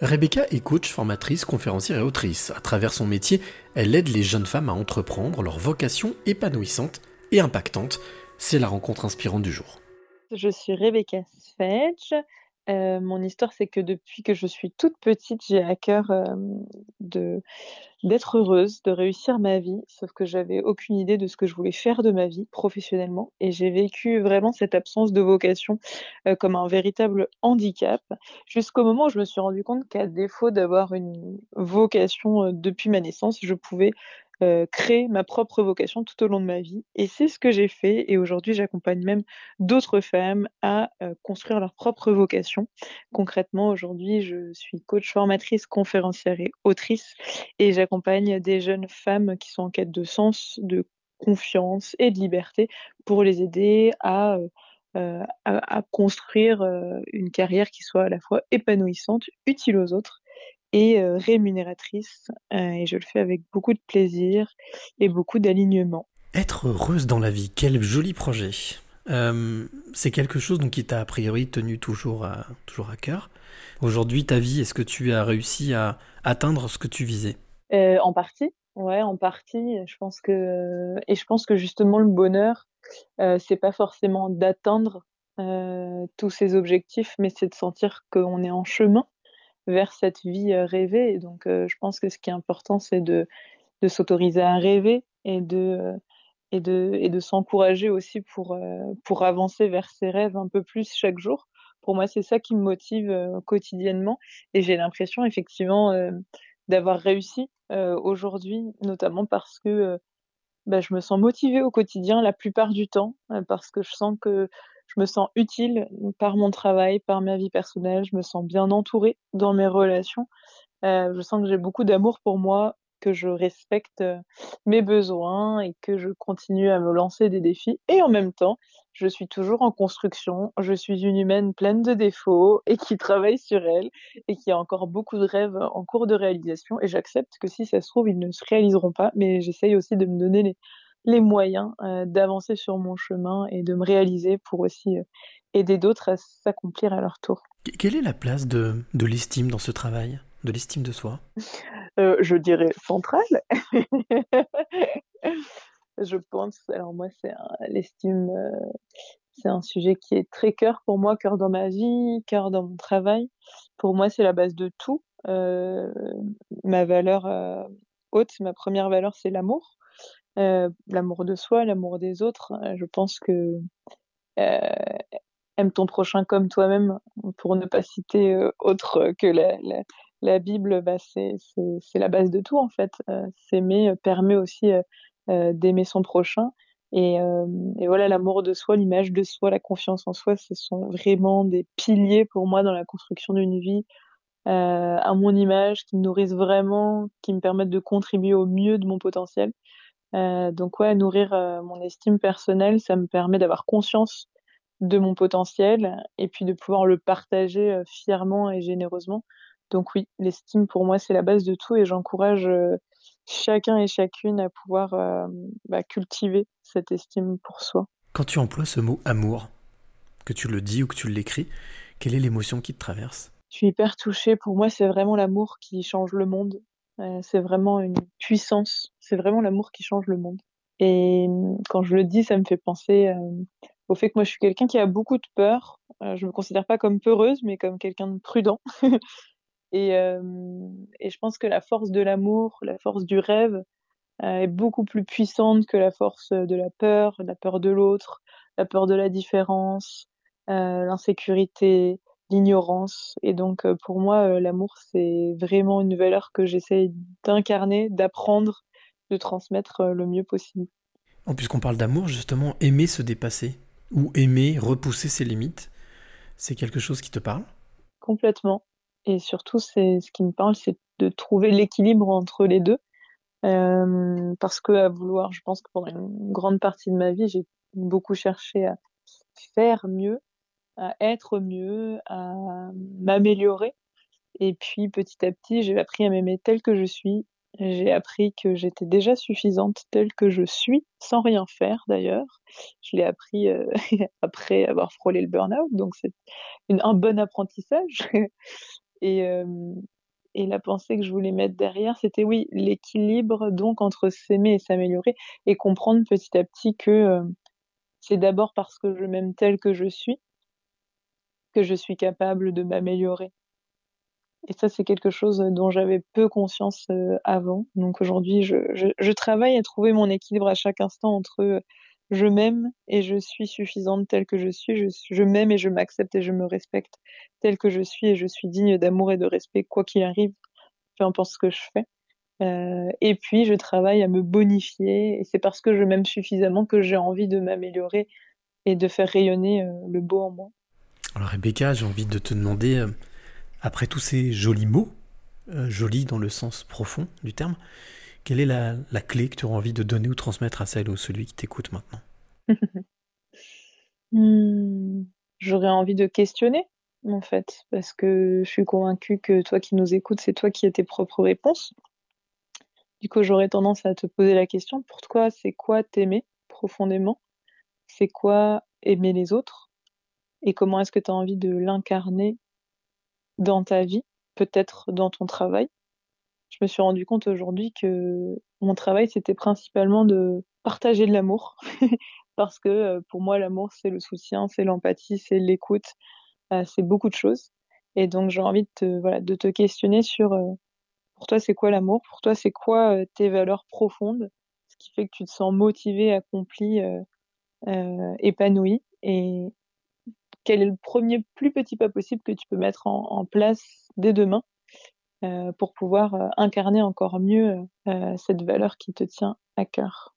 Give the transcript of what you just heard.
Rebecca est coach, formatrice, conférencière et autrice. À travers son métier, elle aide les jeunes femmes à entreprendre leur vocation épanouissante et impactante. C'est la rencontre inspirante du jour. Je suis Rebecca Svedge. Euh, mon histoire, c'est que depuis que je suis toute petite, j'ai à cœur d'être heureuse, de réussir ma vie, sauf que j'avais aucune idée de ce que je voulais faire de ma vie professionnellement et j'ai vécu vraiment cette absence de vocation comme un véritable handicap jusqu'au moment où je me suis rendu compte qu'à défaut d'avoir une vocation depuis ma naissance, je pouvais euh, créer ma propre vocation tout au long de ma vie. Et c'est ce que j'ai fait. Et aujourd'hui, j'accompagne même d'autres femmes à euh, construire leur propre vocation. Concrètement, aujourd'hui, je suis coach formatrice, conférencière et autrice. Et j'accompagne des jeunes femmes qui sont en quête de sens, de confiance et de liberté pour les aider à, euh, à construire une carrière qui soit à la fois épanouissante, utile aux autres et rémunératrice. et je le fais avec beaucoup de plaisir et beaucoup d'alignement. Être heureuse dans la vie, quel joli projet. c'est quelque chose donc, qui t'a a priori tenu toujours à, toujours à cœur. Aujourd'hui, ta vie, est-ce que tu as réussi à atteindre ce que tu visais? En partie, ouais, en partie. Je pense que et je pense que justement le bonheur, c'est pas forcément d'atteindre tous ces objectifs, mais c'est de sentir qu'on est en chemin vers cette vie rêvée. Et donc, je pense que ce qui est important, c'est de, de s'autoriser à rêver et de, et de, et de s'encourager aussi pour, pour avancer vers ses rêves un peu plus chaque jour. Pour moi, c'est ça qui me motive quotidiennement. Et j'ai l'impression, effectivement, d'avoir réussi aujourd'hui, notamment parce que bah, je me sens motivée au quotidien la plupart du temps, parce que je sens que je me sens utile par mon travail, par ma vie personnelle, je me sens bien entourée dans mes relations. Euh, je sens que j'ai beaucoup d'amour pour moi, que je respecte euh, mes besoins et que je continue à me lancer des défis. Et en même temps, je suis toujours en construction. Je suis une humaine pleine de défauts et qui travaille sur elle et qui a encore beaucoup de rêves en cours de réalisation. Et j'accepte que si ça se trouve, ils ne se réaliseront pas, mais j'essaye aussi de me donner les, les moyens d'avancer sur mon chemin et de me réaliser pour aussi aider d'autres à s'accomplir à leur tour. Quelle est la place de, de l'estime dans ce travail, de l'estime de soi? Euh, Je dirais centrale. je pense, alors moi, c'est l'estime, c'est un sujet qui est très cœur pour moi, cœur dans ma vie, cœur dans mon travail. Pour moi, c'est la base de tout. ma valeur haute, ma première valeur, c'est l'amour. Euh, l'amour de soi, l'amour des autres. Euh, je pense que euh, aime ton prochain comme toi-même, pour ne pas citer autre que la, Bible, bah c'est la base de tout en fait. S'aimer permet aussi d'aimer son prochain. Et voilà, l'amour de soi, l'image de soi, la confiance en soi, ce sont vraiment des piliers pour moi dans la construction d'une vie à mon image, qui me nourrissent vraiment, qui me permettent de contribuer au mieux de mon potentiel. Euh, donc ouais, nourrir euh, mon estime personnelle, ça me permet d'avoir conscience de mon potentiel et puis de pouvoir le partager euh, fièrement et généreusement. Donc oui, l'estime pour moi c'est la base de tout et j'encourage chacun et chacune à pouvoir bah, cultiver cette estime pour soi. Quand tu emploies ce mot amour, que tu le dis ou que tu l'écris, quelle est l'émotion qui te traverse? Je suis hyper touchée. Pour moi, c'est vraiment l'amour qui change le monde. Euh, c'est vraiment une puissance. C'est vraiment l'amour qui change le monde. Et mmh, quand je le dis, ça me fait penser euh, au fait que moi, je suis quelqu'un qui a beaucoup de peur. Euh, je me considère pas comme peureuse, mais comme quelqu'un de prudent. et je pense que la force de l'amour, la force du rêve, est beaucoup plus puissante que la force de la peur, la peur de l'autre, la peur de la différence, l'insécurité, l'ignorance. Et donc, euh, pour moi, euh, l'amour, c'est vraiment une valeur que j'essaie d'incarner, d'apprendre, de transmettre euh, le mieux possible. Puisqu'on parle d'amour, justement, aimer se dépasser ou aimer repousser ses limites, c'est quelque chose qui te parle? Complètement. Et surtout, c'est ce qui me parle, c'est de trouver l'équilibre entre les deux. parce que à vouloir, je pense que pendant une grande partie de ma vie, j'ai beaucoup cherché à faire mieux à être mieux, à m'améliorer. Et puis petit à petit, j'ai appris à m'aimer telle que je suis. J'ai appris que j'étais déjà suffisante telle que je suis, sans rien faire d'ailleurs. Je l'ai appris euh, après avoir frôlé le burn-out, donc c'est un bon apprentissage. Et, et la pensée que je voulais mettre derrière, c'était oui, l'équilibre donc entre s'aimer et s'améliorer et comprendre petit à petit que c'est d'abord parce que je m'aime tel que je suis que je suis capable de m'améliorer. Et ça, c'est quelque chose dont j'avais peu conscience avant. Donc aujourd'hui, je, je, je, travaille à trouver mon équilibre à chaque instant entre je m'aime et je suis suffisante telle que je suis, je, je m'aime et je m'accepte et je me respecte telle que je suis et je suis digne d'amour et de respect quoi qu'il arrive, peu importe ce que je fais. Euh, et puis je travaille à me bonifier et c'est parce que je m'aime suffisamment que j'ai envie de m'améliorer et de faire rayonner euh, le beau en moi. Alors Rebecca, j'ai envie de te demander, euh, après tous ces jolis mots, euh, jolis dans le sens profond du terme, quelle est la, clé que tu auras envie de donner ou transmettre à celle ou celui qui t'écoute maintenant? Hmm, J'aurais envie de questionner, en fait, parce que je suis convaincue que toi qui nous écoutes, c'est toi qui as tes propres réponses. Du coup, j'aurais tendance à te poser la question, pourquoi c'est quoi t'aimer profondément? C'est quoi aimer les autres? Et comment est-ce que tu as envie de l'incarner dans ta vie, peut-être dans ton travail? Je me suis rendu compte aujourd'hui que mon travail, c'était principalement de partager de l'amour. Parce que euh, pour moi, l'amour, c'est le soutien, c'est l'empathie, c'est l'écoute, euh, c'est beaucoup de choses. Et donc, j'ai envie de te, voilà, de te questionner sur euh, pour toi, c'est quoi l'amour? Pour toi, c'est quoi tes valeurs profondes? Ce qui fait que tu te sens motivé, accompli, euh, épanoui. Et quel est le premier plus petit pas possible que tu peux mettre en, place dès demain euh, pour pouvoir euh, incarner encore mieux euh, cette valeur qui te tient à cœur